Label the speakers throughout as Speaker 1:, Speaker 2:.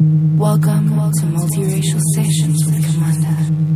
Speaker 1: Welcome to Multiracial Sessions with
Speaker 2: Kamanda.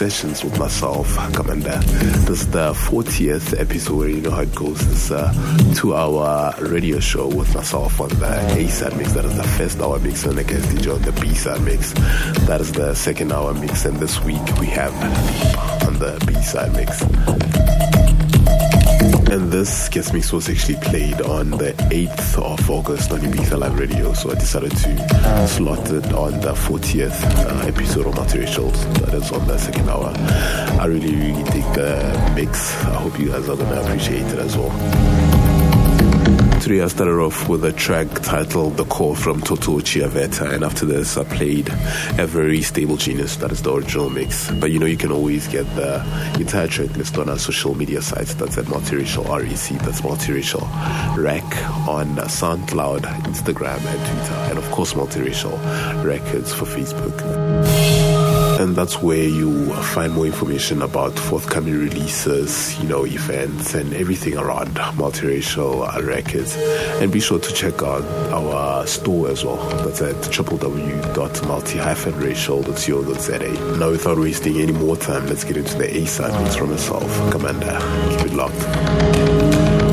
Speaker 2: Sessions with myself, Kamanda. This is the 40th episode you know how it goes. It's a two hour radio show with myself on the A side mix. That is the first hour mix, and the DJ on the B side mix. That is the second hour mix, and this week we have on the B side mix. And this guest mix was actually played on the 8th of August on Ibiza Live Radio, so I decided to slot it on the 40th uh, episode of Multiracials. That is on the second hour. I really, really dig the mix. I hope you guys are gonna appreciate it as well. Today I started off with a track titled The Core from Toto Chiavetta, and after this I played a very stable genius, that is the original mix. But you know, you can always get the entire track list on our social media sites. That's at Multiracial REC, that's Multiracial Rec on SoundCloud, Instagram, and Twitter, and of course, Multiracial Records for Facebook and that's where you find more information about forthcoming releases, you know, events, and everything around multiracial records. And be sure to check out our store as well. That's at www.multi-racial.co.za. Now, without wasting any more time, let's get into the A side mix from myself, Kamanda. Keep it locked.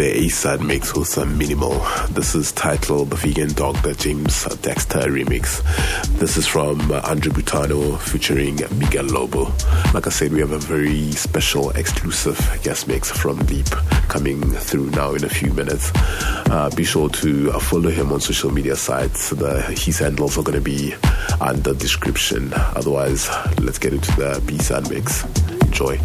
Speaker 3: The
Speaker 2: A-side mix with some minimal. This is titled The Vegan Dog, the James Dexter remix. This is from uh, Andre Butano featuring Miguel Lobo. Like I said, we have a very special exclusive guest mix from Leep coming through now in a few minutes. Uh, be sure to follow him on social media sites. The, his handles are going to be under description. Otherwise, let's get into the B-side mix. Enjoy.